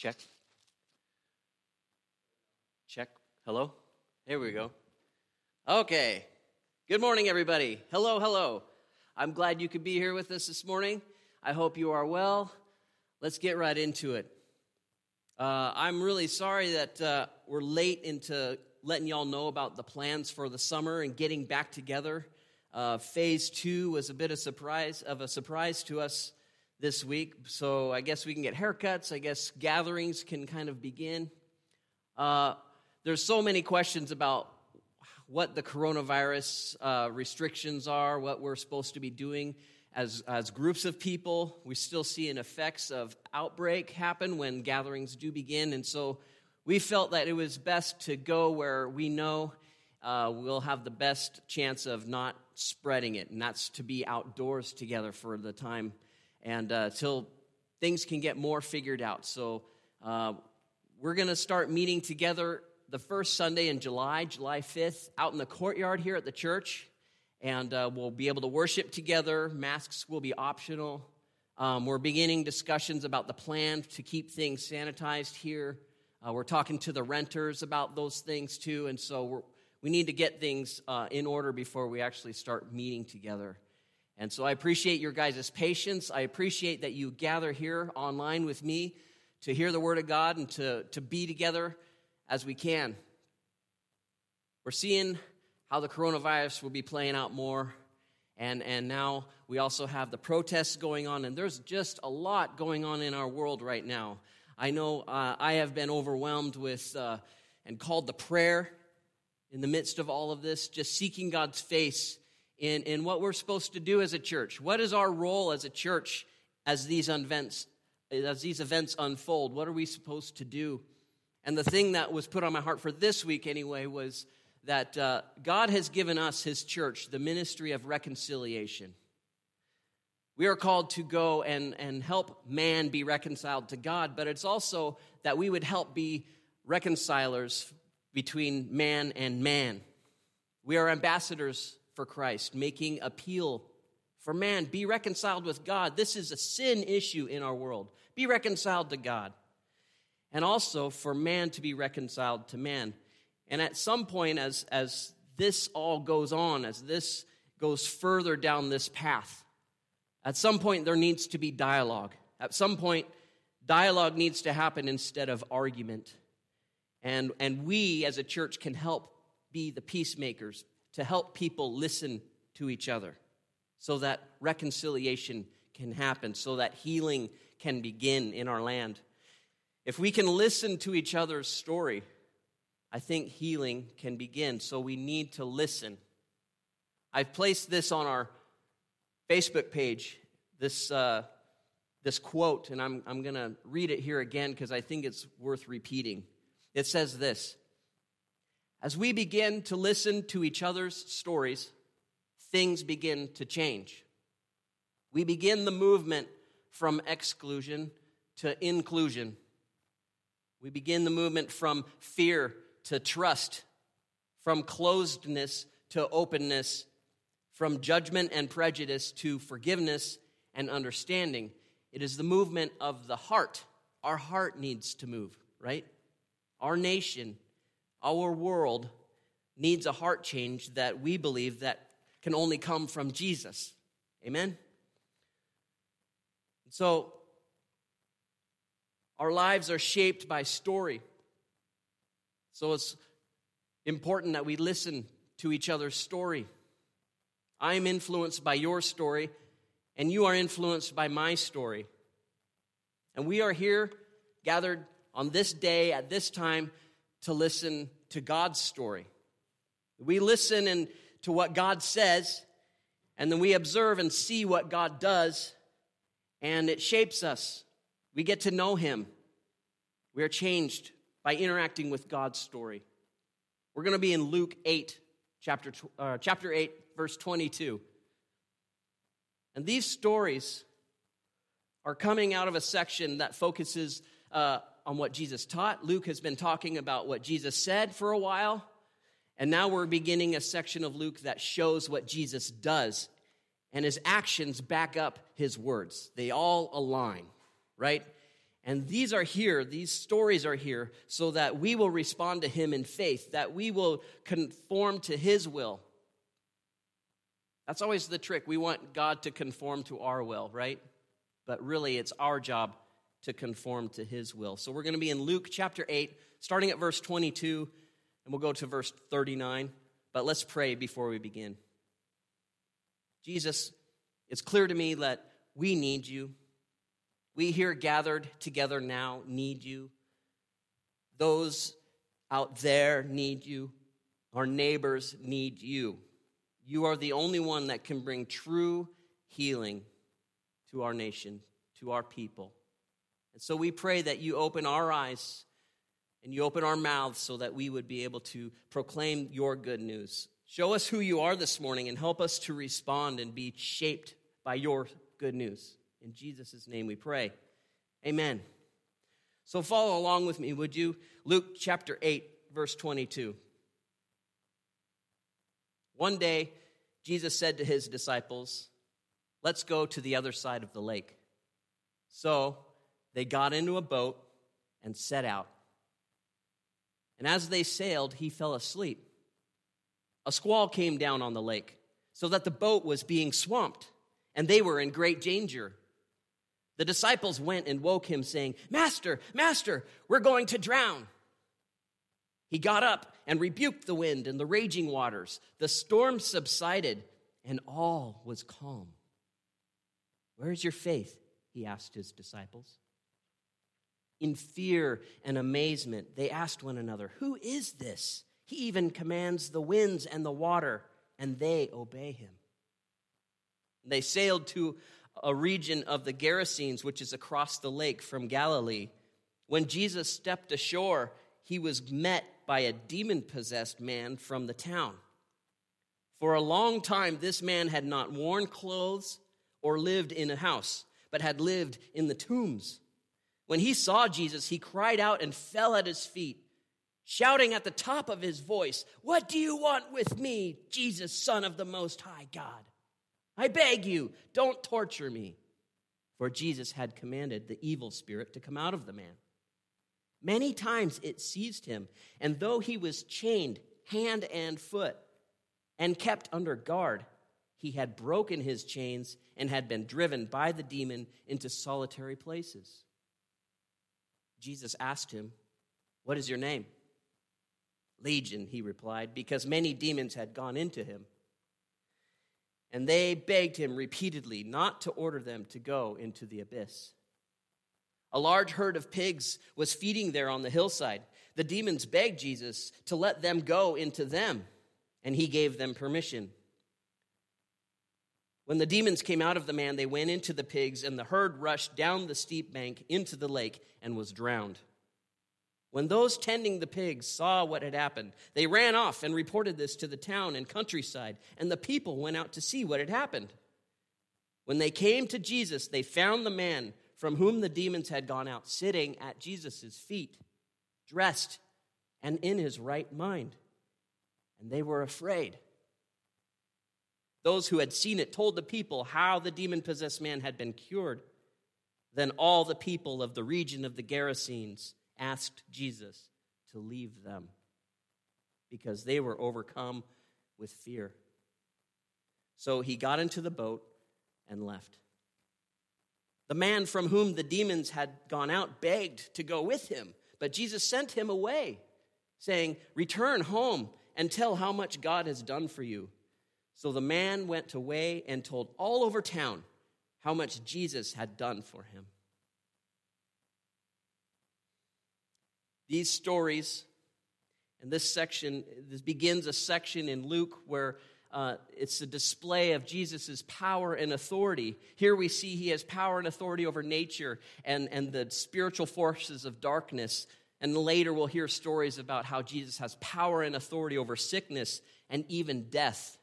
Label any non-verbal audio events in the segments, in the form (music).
Check. Check. Hello? There we go. Okay. Good morning, everybody. Hello, hello. I'm glad you could be here with us this morning. I hope you are well. Let's get right into it. Uh, I'm really sorry that uh, we're late into letting y'all know about the plans for the summer and getting back together. Uh, phase two was a bit of surprise of a surprise to us this week, so I guess we can get haircuts. I guess gatherings can kind of begin. Uh, there's so many questions about what the coronavirus uh, restrictions are, what we're supposed to be doing as, as groups of people. We still see an effects of outbreak happen when gatherings do begin, and so we felt that it was best to go where we know uh, we'll have the best chance of not spreading it, and that's to be outdoors together for the time and uh, till things can get more figured out. So uh, we're going to start meeting together the first Sunday in July, July 5th, out in the courtyard here at the church, and uh, we'll be able to worship together. Masks will be optional. Um, we're beginning discussions about the plan to keep things sanitized here. Uh, we're talking to the renters about those things too, and so we need to get things uh, in order before we actually start meeting together. And so I appreciate your guys' patience. I appreciate that you gather here online with me to hear the Word of God and to, to be together as we can. We're seeing how the coronavirus will be playing out more. And, and now we also have the protests going on, and there's just a lot going on in our world right now. I know uh, I have been overwhelmed with uh, and called the prayer in the midst of all of this, just seeking God's face in, in what we're supposed to do as a church. What is our role as a church as these events as these events unfold? What are we supposed to do? And the thing that was put on my heart for this week, anyway, was that uh, God has given us, His church, the ministry of reconciliation. We are called to go and, and help man be reconciled to God, but it's also that we would help be reconcilers between man and man. We are ambassadors for Christ, making appeal for man. Be reconciled with God. This is a sin issue in our world. Be reconciled to God. And also for man to be reconciled to man. And at some point, as, as this all goes on, as this goes further down this path, at some point there needs to be dialogue. At some point, dialogue needs to happen instead of argument. And, and we as a church can help be the peacemakers to help people listen to each other so that reconciliation can happen, so that healing can begin in our land. If we can listen to each other's story, I think healing can begin. So we need to listen. I've placed this on our Facebook page, this, uh, this quote, and I'm, I'm going to read it here again because I think it's worth repeating. It says this As we begin to listen to each other's stories, things begin to change. We begin the movement from exclusion to inclusion. We begin the movement from fear to trust, from closedness to openness, from judgment and prejudice to forgiveness and understanding. It is the movement of the heart. Our heart needs to move, right? Our nation, our world needs a heart change that we believe that can only come from Jesus. Amen. So our lives are shaped by story. So it's important that we listen to each other's story. I am influenced by your story, and you are influenced by my story. And we are here gathered on this day at this time to listen to God's story. We listen and to what God says, and then we observe and see what God does, and it shapes us. We get to know Him. We are changed by interacting with God's story. We're going to be in Luke 8, chapter, uh, chapter 8, verse 22. And these stories are coming out of a section that focuses uh, on what Jesus taught. Luke has been talking about what Jesus said for a while. And now we're beginning a section of Luke that shows what Jesus does. And his actions back up his words. They all align, right? And these are here, these stories are here, so that we will respond to him in faith, that we will conform to his will. That's always the trick. We want God to conform to our will, right? But really, it's our job to conform to his will. So we're going to be in Luke chapter 8, starting at verse 22, and we'll go to verse 39. But let's pray before we begin. Jesus, it's clear to me that we need you. We here gathered together now need you. Those out there need you. Our neighbors need you. You are the only one that can bring true healing to our nation, to our people. And so we pray that you open our eyes and you open our mouths so that we would be able to proclaim your good news. Show us who you are this morning and help us to respond and be shaped by your good news. In Jesus' name we pray. Amen. So follow along with me, would you? Luke chapter 8, verse 22. One day, Jesus said to his disciples, Let's go to the other side of the lake. So they got into a boat and set out. And as they sailed, he fell asleep. A squall came down on the lake, so that the boat was being swamped, and they were in great danger. The disciples went and woke him, saying, Master, Master, we're going to drown. He got up and rebuked the wind and the raging waters. The storm subsided, and all was calm. Where is your faith? He asked his disciples. In fear and amazement, they asked one another, Who is this? He even commands the winds and the water, and they obey him. They sailed to a region of the Gerasenes, which is across the lake from Galilee. When Jesus stepped ashore, he was met by a demon possessed man from the town. For a long time, this man had not worn clothes or lived in a house, but had lived in the tombs. When he saw Jesus, he cried out and fell at his feet, shouting at the top of his voice, What do you want with me, Jesus, Son of the Most High God? I beg you, don't torture me. For Jesus had commanded the evil spirit to come out of the man. Many times it seized him, and though he was chained hand and foot and kept under guard, he had broken his chains and had been driven by the demon into solitary places. Jesus asked him, What is your name? Legion, he replied, because many demons had gone into him. And they begged him repeatedly not to order them to go into the abyss. A large herd of pigs was feeding there on the hillside. The demons begged Jesus to let them go into them, and he gave them permission. When the demons came out of the man, they went into the pigs, and the herd rushed down the steep bank into the lake and was drowned. When those tending the pigs saw what had happened, they ran off and reported this to the town and countryside, and the people went out to see what had happened. When they came to Jesus, they found the man from whom the demons had gone out sitting at Jesus' feet, dressed and in his right mind. And they were afraid. Those who had seen it told the people how the demon possessed man had been cured. Then all the people of the region of the Gerasenes asked Jesus to leave them because they were overcome with fear. So he got into the boat and left. The man from whom the demons had gone out begged to go with him, but Jesus sent him away, saying, Return home and tell how much God has done for you. So the man went away and told all over town how much Jesus had done for him. These stories, and this section, this begins a section in Luke where uh, it's a display of Jesus' power and authority. Here we see he has power and authority over nature and, and the spiritual forces of darkness. And later we'll hear stories about how Jesus has power and authority over sickness and even death.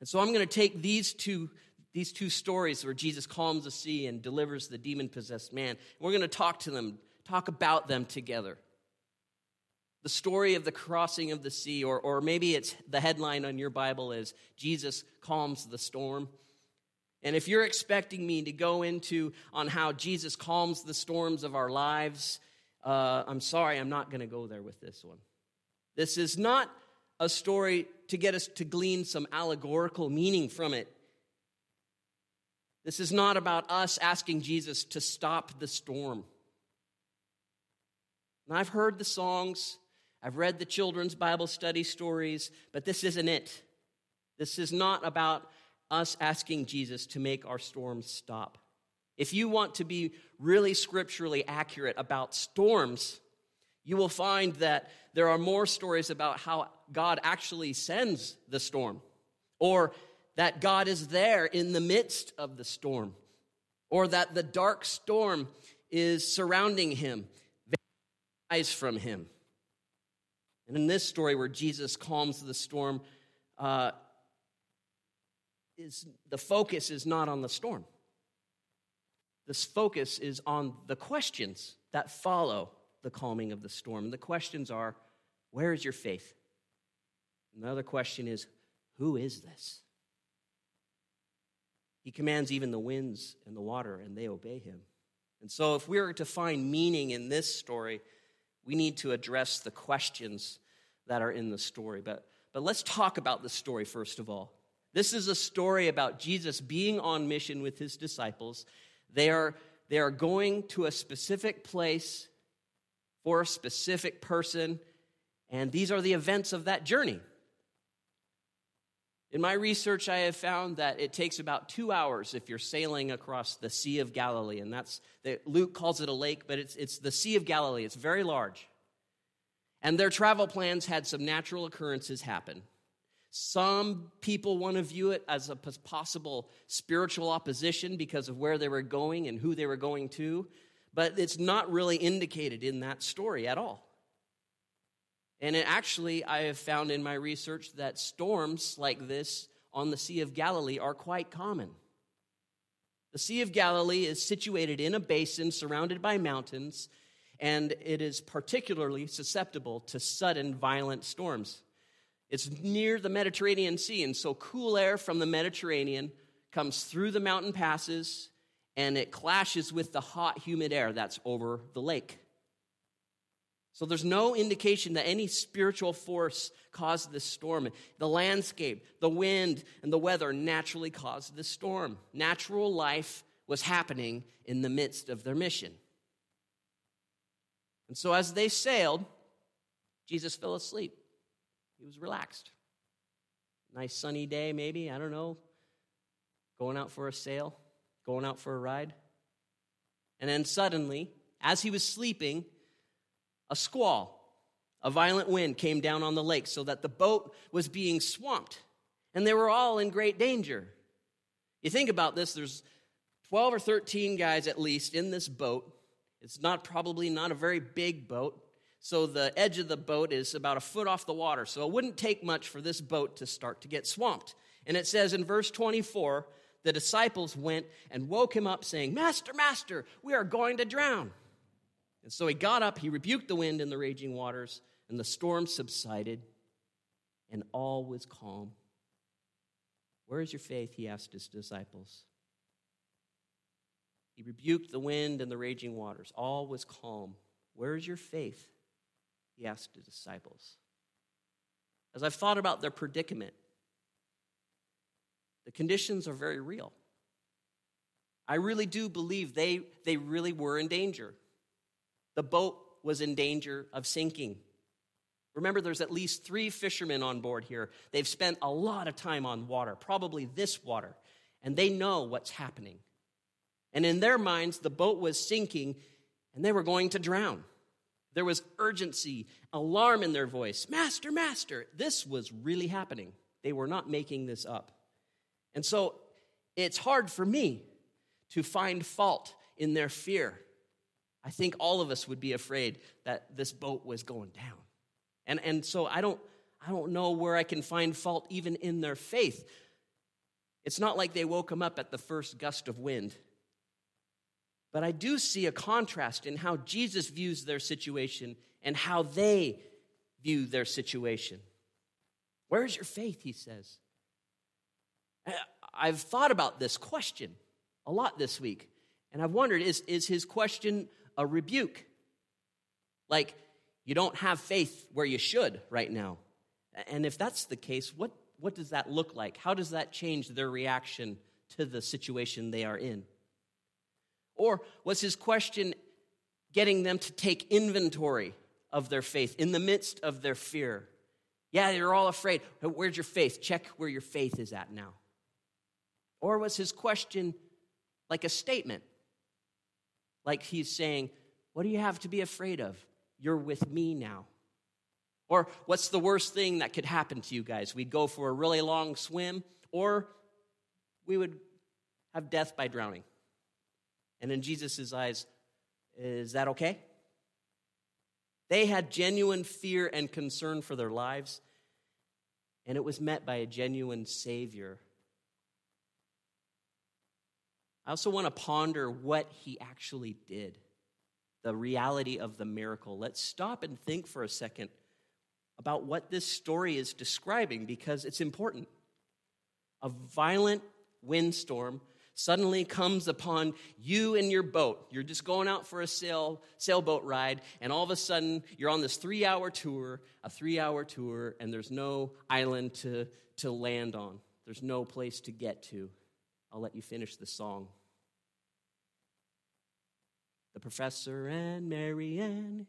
And so I'm going to take these two, these two stories where Jesus calms the sea and delivers the demon possessed man. We're going to talk to them, talk about them together the story of the crossing of the sea, or, or maybe it's the headline on your Bible is Jesus calms the storm. And if you're expecting me to go into on how Jesus calms the storms of our lives, uh, I'm sorry, I'm not going to go there with this one. This is not a story to get us to glean some allegorical meaning from it. This is not about us asking Jesus to stop the storm. And I've heard the songs, I've read the children's Bible study stories, but this isn't it. This is not about us asking Jesus to make our storms stop. If you want to be really scripturally accurate about storms, you will find that there are more stories about how God actually sends the storm, or that God is there in the midst of the storm, or that the dark storm is surrounding him, eyes from him. And in this story, where Jesus calms the storm, uh, is the focus is not on the storm. This focus is on the questions that follow the calming of the storm. And the questions are where is your faith? And the other question is who is this? He commands even the winds and the water, and they obey him. And so, if we are to find meaning in this story, we need to address the questions that are in the story. But, but let's talk about the story first of all. This is a story about Jesus being on mission with his disciples. They are, they are going to a specific place for a specific person, and these are the events of that journey. In my research, I have found that it takes about two hours if you're sailing across the Sea of Galilee, and that's Luke calls it a lake, but it's, it's the Sea of Galilee. It's very large. And their travel plans had some natural occurrences happen. Some people want to view it as a possible spiritual opposition because of where they were going and who they were going to, but it's not really indicated in that story at all. And it actually, I have found in my research that storms like this on the Sea of Galilee are quite common. The Sea of Galilee is situated in a basin surrounded by mountains, and it is particularly susceptible to sudden violent storms. It's near the Mediterranean Sea, and so cool air from the Mediterranean comes through the mountain passes and it clashes with the hot, humid air that's over the lake. So there's no indication that any spiritual force caused this storm. The landscape, the wind, and the weather naturally caused this storm. Natural life was happening in the midst of their mission. And so as they sailed, Jesus fell asleep. He was relaxed. Nice sunny day, maybe, I don't know. Going out for a sail, going out for a ride. And then suddenly, as he was sleeping, a squall, a violent wind came down on the lake so that the boat was being swamped. And they were all in great danger. You think about this, there's 12 or 13 guys at least in this boat. It's not probably not a very big boat. So the edge of the boat is about a foot off the water. So it wouldn't take much for this boat to start to get swamped. And it says in verse 24, the disciples went and woke him up, saying, Master, Master, we are going to drown. And so he got up, he rebuked the wind and the raging waters, and the storm subsided, and all was calm. Where is your faith? He asked his disciples. He rebuked the wind and the raging waters. All was calm. Where is your faith? he asked his disciples. As I've thought about their predicament, the conditions are very real. I really do believe they, they really were in danger. The boat was in danger of sinking. Remember, there's at least three fishermen on board here. They've spent a lot of time on water, probably this water, and they know what's happening. And in their minds, the boat was sinking and they were going to drown. There was urgency, alarm in their voice. Master, master. This was really happening. They were not making this up. And so it's hard for me to find fault in their fear. I think all of us would be afraid that this boat was going down. And, and so I don't, I don't know where I can find fault even in their faith. It's not like they woke him up at the first gust of wind but I do see a contrast in how Jesus views their situation and how they view their situation. Where's your faith? He says. I've thought about this question a lot this week, and I've wondered is, is his question a rebuke? Like, you don't have faith where you should right now. And if that's the case, what, what does that look like? How does that change their reaction to the situation they are in? Or was his question getting them to take inventory of their faith in the midst of their fear? Yeah, you're all afraid. Where's your faith? Check where your faith is at now. Or was his question like a statement? Like he's saying, What do you have to be afraid of? You're with me now. Or what's the worst thing that could happen to you guys? We'd go for a really long swim, or we would have death by drowning. And in Jesus' eyes, is that okay? They had genuine fear and concern for their lives, and it was met by a genuine Savior. I also want to ponder what he actually did, the reality of the miracle. Let's stop and think for a second about what this story is describing because it's important. A violent windstorm suddenly comes upon you and your boat. You're just going out for a sail, sailboat ride, and all of a sudden you're on this three hour tour, a three hour tour, and there's no island to, to land on. There's no place to get to. I'll let you finish the song. The professor and Mary Ann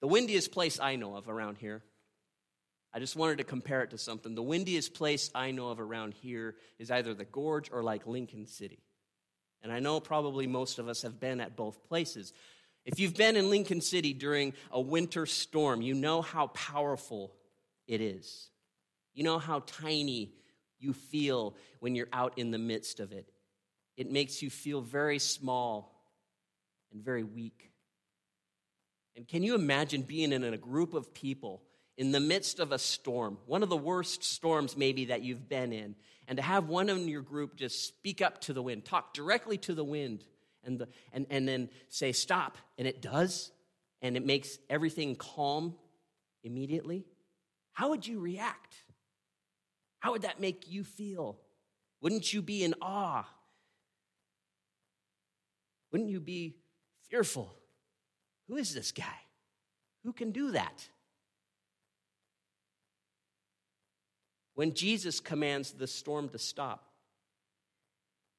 The windiest place I know of around here, I just wanted to compare it to something. The windiest place I know of around here is either the gorge or like Lincoln City. And I know probably most of us have been at both places. If you've been in Lincoln City during a winter storm, you know how powerful it is. You know how tiny you feel when you're out in the midst of it. It makes you feel very small and very weak. And can you imagine being in a group of people in the midst of a storm, one of the worst storms maybe that you've been in, and to have one in your group just speak up to the wind, talk directly to the wind, and, the, and, and then say, stop, and it does, and it makes everything calm immediately? How would you react? How would that make you feel? Wouldn't you be in awe? Wouldn't you be fearful? Who is this guy? Who can do that? When Jesus commands the storm to stop,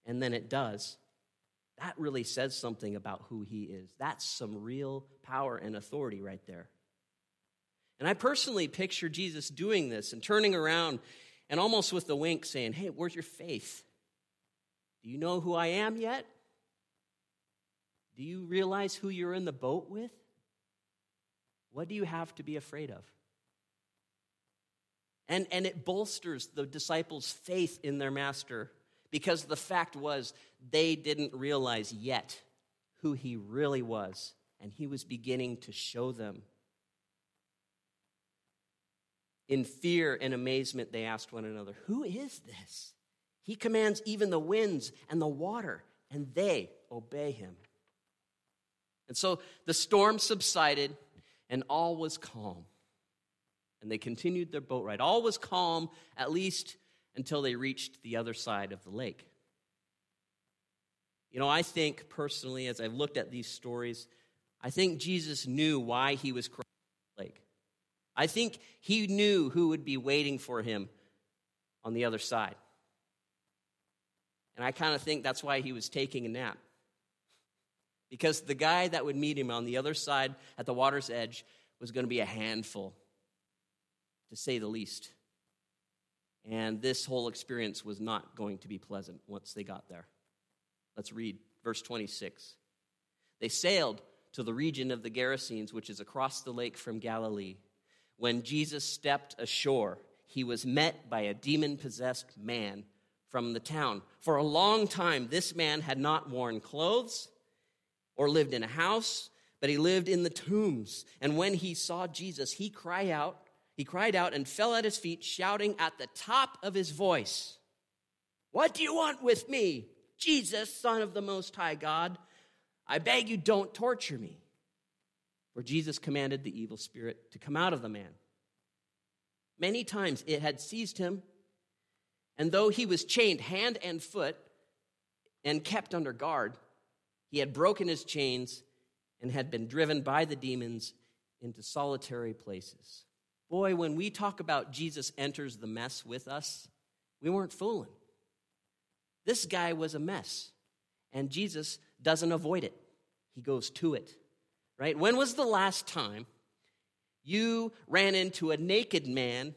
and then it does, that really says something about who he is. That's some real power and authority right there. And I personally picture Jesus doing this and turning around and almost with a wink saying, Hey, where's your faith? Do you know who I am yet? Do you realize who you're in the boat with? What do you have to be afraid of? And, and it bolsters the disciples' faith in their master because the fact was they didn't realize yet who he really was, and he was beginning to show them. In fear and amazement, they asked one another, Who is this? He commands even the winds and the water, and they obey him. And so the storm subsided, and all was calm. And they continued their boat ride. All was calm, at least until they reached the other side of the lake. You know, I think personally, as I've looked at these stories, I think Jesus knew why he was lake. I think he knew who would be waiting for him on the other side. And I kind of think that's why he was taking a nap. Because the guy that would meet him on the other side at the water's edge was going to be a handful, to say the least. And this whole experience was not going to be pleasant once they got there. Let's read verse 26. They sailed to the region of the Gerasenes, which is across the lake from Galilee. When Jesus stepped ashore, he was met by a demon possessed man from the town. For a long time, this man had not worn clothes or lived in a house, but he lived in the tombs. And when he saw Jesus, he cried out, he cried out and fell at his feet, shouting at the top of his voice, What do you want with me, Jesus, Son of the Most High God? I beg you, don't torture me. For Jesus commanded the evil spirit to come out of the man. Many times it had seized him, and though he was chained hand and foot and kept under guard, he had broken his chains and had been driven by the demons into solitary places. Boy, when we talk about Jesus enters the mess with us, we weren't fooling. This guy was a mess, and Jesus doesn't avoid it, he goes to it. Right? When was the last time you ran into a naked man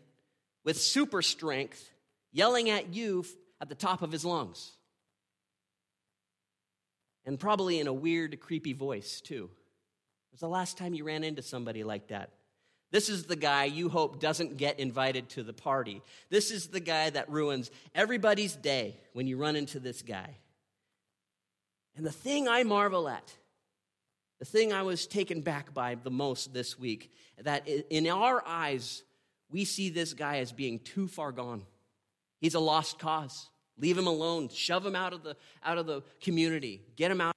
with super strength yelling at you at the top of his lungs? And probably in a weird, creepy voice, too. Was the last time you ran into somebody like that? This is the guy you hope doesn't get invited to the party. This is the guy that ruins everybody's day when you run into this guy. And the thing I marvel at, the thing I was taken back by the most this week, that in our eyes, we see this guy as being too far gone. He's a lost cause. Leave him alone. Shove him out of the, out of the community. Get him out.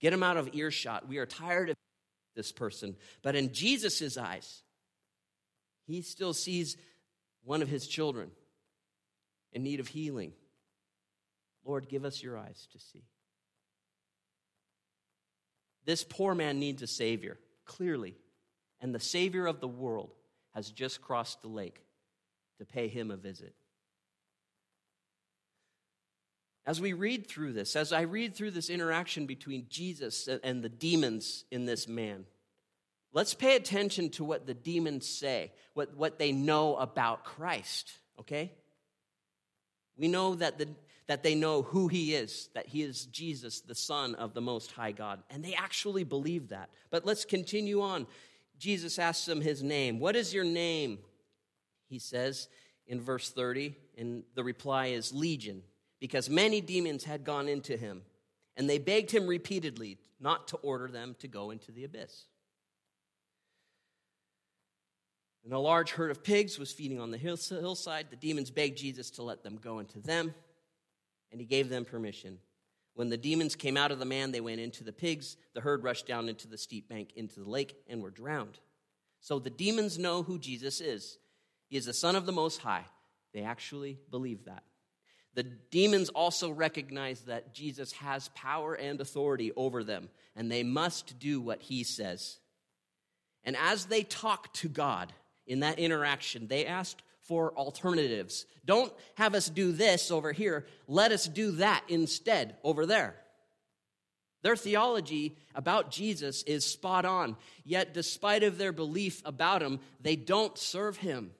Get him out of earshot. We are tired of this person. But in Jesus' eyes, he still sees one of his children in need of healing. Lord, give us your eyes to see. This poor man needs a Savior, clearly. And the Savior of the world has just crossed the lake to pay him a visit. As we read through this, as I read through this interaction between Jesus and the demons in this man, let's pay attention to what the demons say, what, what they know about Christ, okay? We know that, the, that they know who he is, that he is Jesus, the Son of the Most High God, and they actually believe that. But let's continue on. Jesus asks them his name. What is your name? He says in verse 30, and the reply is Legion because many demons had gone into him, and they begged him repeatedly not to order them to go into the abyss. And a large herd of pigs was feeding on the hillside. The demons begged Jesus to let them go into them, and he gave them permission. When the demons came out of the man, they went into the pigs. The herd rushed down into the steep bank into the lake and were drowned. So the demons know who Jesus is. He is the Son of the Most High. They actually believe that. The demons also recognize that Jesus has power and authority over them, and they must do what he says. And as they talk to God in that interaction, they ask for alternatives. Don't have us do this over here, let us do that instead over there. Their theology about Jesus is spot on, yet, despite of their belief about him, they don't serve him.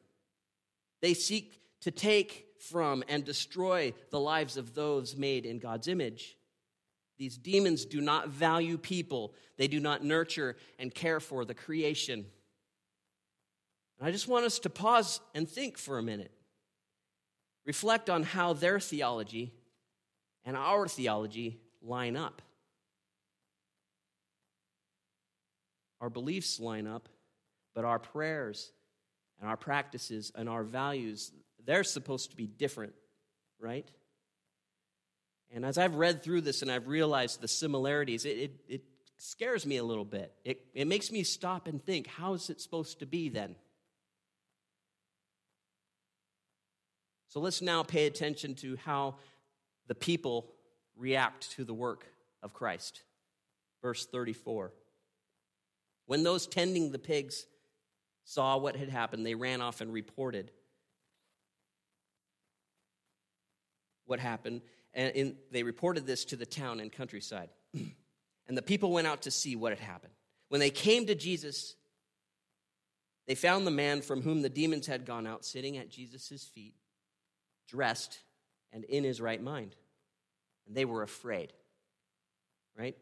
They seek to take from and destroy the lives of those made in God's image. These demons do not value people, they do not nurture and care for the creation. And I just want us to pause and think for a minute. Reflect on how their theology and our theology line up. Our beliefs line up, but our prayers and our practices and our values, they're supposed to be different, right? And as I've read through this and I've realized the similarities, it, it, it scares me a little bit. It, it makes me stop and think how is it supposed to be then? So let's now pay attention to how the people react to the work of Christ. Verse 34. When those tending the pigs saw what had happened, they ran off and reported what happened, and in, they reported this to the town and countryside. (clears throat) and the people went out to see what had happened. When they came to Jesus, they found the man from whom the demons had gone out sitting at Jesus' feet, dressed and in his right mind. And they were afraid, right?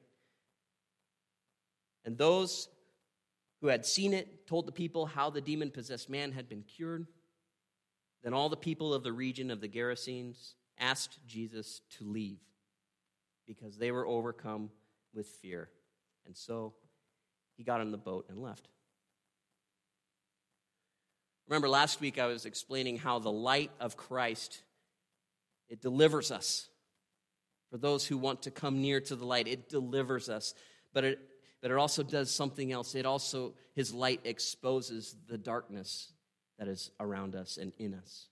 And those who had seen it told the people how the demon possessed man had been cured. Then all the people of the region of the Gerasenes asked Jesus to leave because they were overcome with fear. And so he got in the boat and left. Remember last week I was explaining how the light of Christ it delivers us. For those who want to come near to the light, it delivers us. But it but it also does something else. It also his light exposes the darkness that is around us and in us.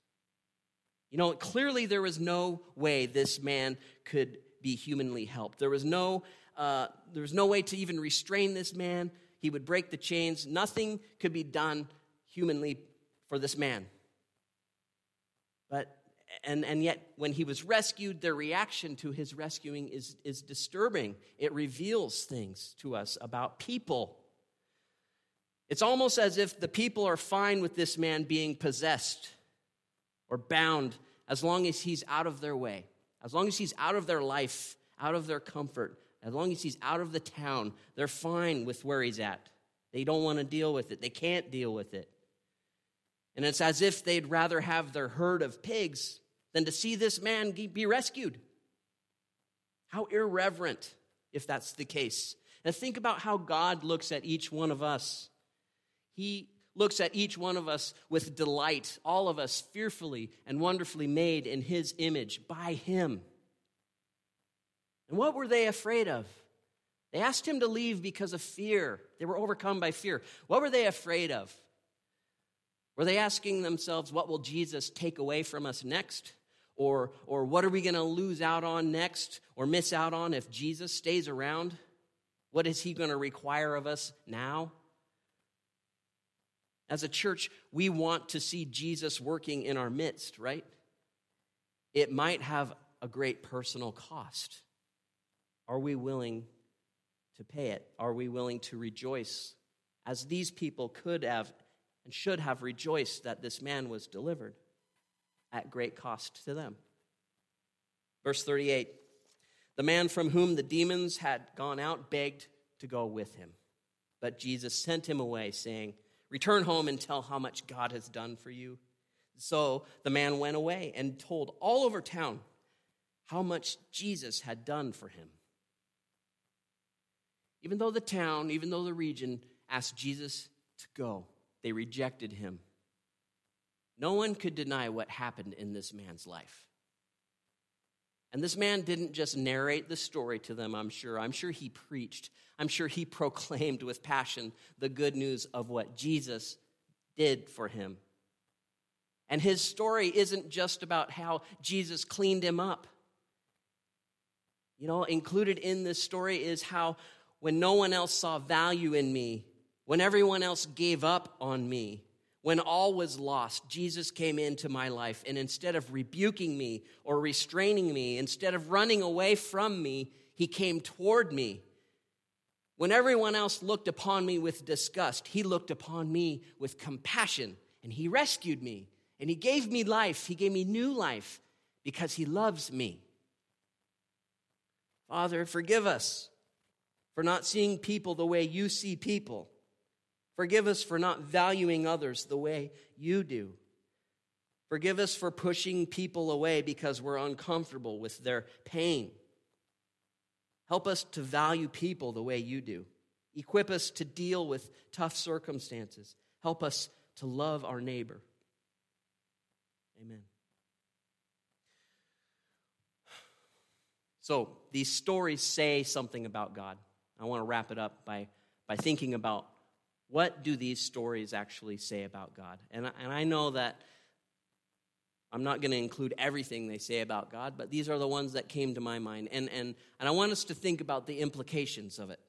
You know, clearly there was no way this man could be humanly helped. There was no, uh, there was no way to even restrain this man. He would break the chains. Nothing could be done humanly for this man. But and, and yet, when he was rescued, their reaction to his rescuing is, is disturbing. It reveals things to us about people. It's almost as if the people are fine with this man being possessed or bound as long as he's out of their way, as long as he's out of their life, out of their comfort, as long as he's out of the town, they're fine with where he's at. They don't want to deal with it, they can't deal with it. And it's as if they'd rather have their herd of pigs than to see this man be rescued. How irreverent, if that's the case. And think about how God looks at each one of us. He looks at each one of us with delight, all of us fearfully and wonderfully made in His image by Him. And what were they afraid of? They asked Him to leave because of fear. They were overcome by fear. What were they afraid of? Were they asking themselves, what will Jesus take away from us next? Or, or what are we going to lose out on next or miss out on if Jesus stays around? What is he going to require of us now? As a church, we want to see Jesus working in our midst, right? It might have a great personal cost. Are we willing to pay it? Are we willing to rejoice as these people could have and should have rejoiced that this man was delivered at great cost to them. Verse 38 The man from whom the demons had gone out begged to go with him. But Jesus sent him away, saying, Return home and tell how much God has done for you. So the man went away and told all over town how much Jesus had done for him. Even though the town, even though the region asked Jesus to go, they rejected him. No one could deny what happened in this man's life. And this man didn't just narrate the story to them, I'm sure. I'm sure he preached. I'm sure he (laughs) proclaimed with passion the good news of what Jesus did for him. And his story isn't just about how Jesus cleaned him up. You know, included in this story is how when no one else saw value in me, when everyone else gave up on me, when all was lost, Jesus came into my life, and instead of rebuking me or restraining me, instead of running away from me, he came toward me. When everyone else looked upon me with disgust, he looked upon me with compassion, and he rescued me, and he gave me life. He gave me new life because he loves me. Father, forgive us for not seeing people the way you see people Forgive us for not valuing others the way you do. Forgive us for pushing people away because we're uncomfortable with their pain. Help us to value people the way you do. Equip us to deal with tough circumstances. Help us to love our neighbor. Amen. So, these stories say something about God. I want to wrap it up by, by thinking about what do these stories actually say about God? And, and I know that I'm not going to include everything they say about God, but these are the ones that came to my mind. And, and, and I want us to think about the implications of it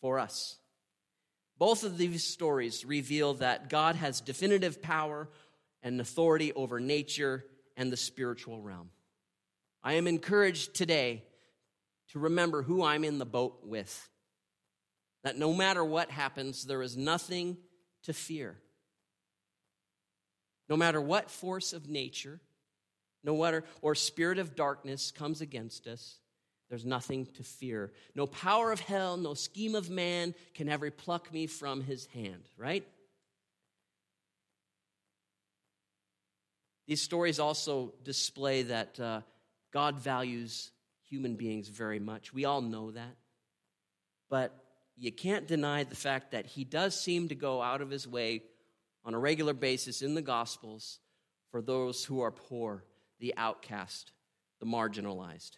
for us. Both of these stories reveal that God has definitive power and authority over nature and the spiritual realm. I am encouraged today to remember who I'm in the boat with. That no matter what happens, there is nothing to fear. No matter what force of nature, no matter or spirit of darkness comes against us, there's nothing to fear. No power of hell, no scheme of man can ever pluck me from his hand, right? These stories also display that uh, God values human beings very much. We all know that. But you can't deny the fact that he does seem to go out of his way on a regular basis in the Gospels for those who are poor, the outcast, the marginalized.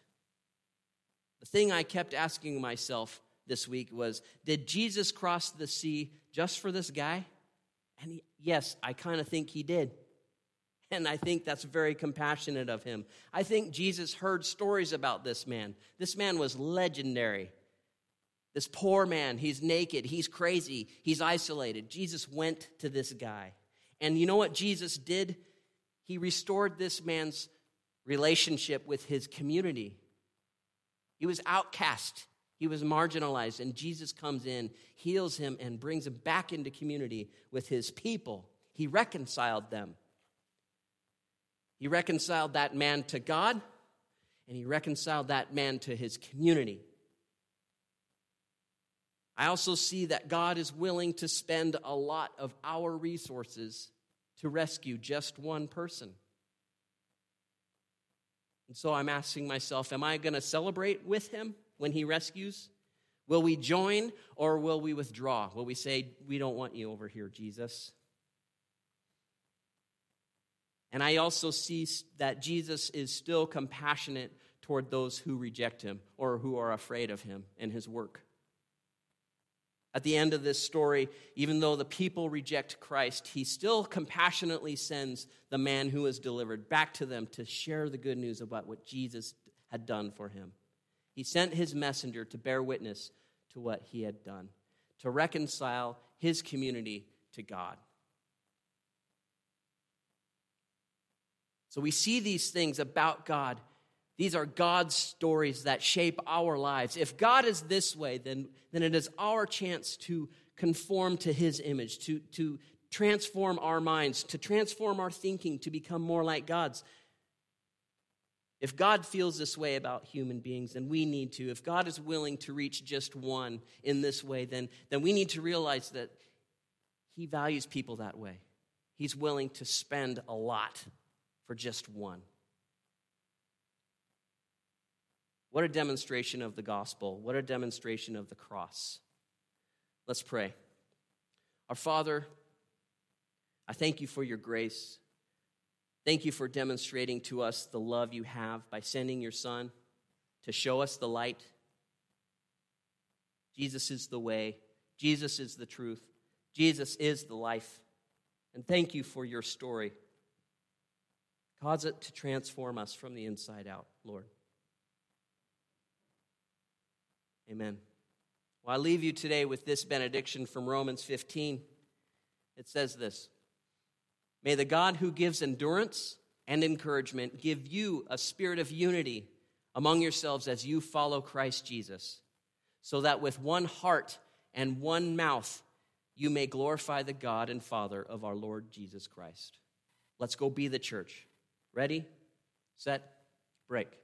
The thing I kept asking myself this week was Did Jesus cross the sea just for this guy? And Yes, I kind of think he did. And I think that's very compassionate of him. I think Jesus heard stories about this man. This man was legendary. This poor man, he's naked, he's crazy, he's isolated. Jesus went to this guy. And you know what Jesus did? He restored this man's relationship with his community. He was outcast, he was marginalized, and Jesus comes in, heals him, and brings him back into community with his people. He reconciled them. He reconciled that man to God, and he reconciled that man to his community. I also see that God is willing to spend a lot of our resources to rescue just one person. And so I'm asking myself, am I going to celebrate with him when he rescues? Will we join or will we withdraw? Will we say, We don't want you over here, Jesus? And I also see that Jesus is still compassionate toward those who reject him or who are afraid of him and his work. At the end of this story, even though the people reject Christ, he still compassionately sends the man who was delivered back to them to share the good news about what Jesus had done for him. He sent his messenger to bear witness to what he had done, to reconcile his community to God. So we see these things about God. These are God's stories that shape our lives. If God is this way, then, then it is our chance to conform to his image, to, to transform our minds, to transform our thinking to become more like God's. If God feels this way about human beings, then we need to. If God is willing to reach just one in this way, then, then we need to realize that He values people that way. He's willing to spend a lot for just one. What a demonstration of the gospel. What a demonstration of the cross. Let's pray. Our Father, I thank you for your grace. Thank you for demonstrating to us the love you have by sending your Son to show us the light. Jesus is the way, Jesus is the truth, Jesus is the life. And thank you for your story. Cause it to transform us from the inside out, Lord. Amen. Well, I leave you today with this benediction from Romans 15. It says this May the God who gives endurance and encouragement give you a spirit of unity among yourselves as you follow Christ Jesus, so that with one heart and one mouth you may glorify the God and Father of our Lord Jesus Christ. Let's go be the church. Ready, set, break.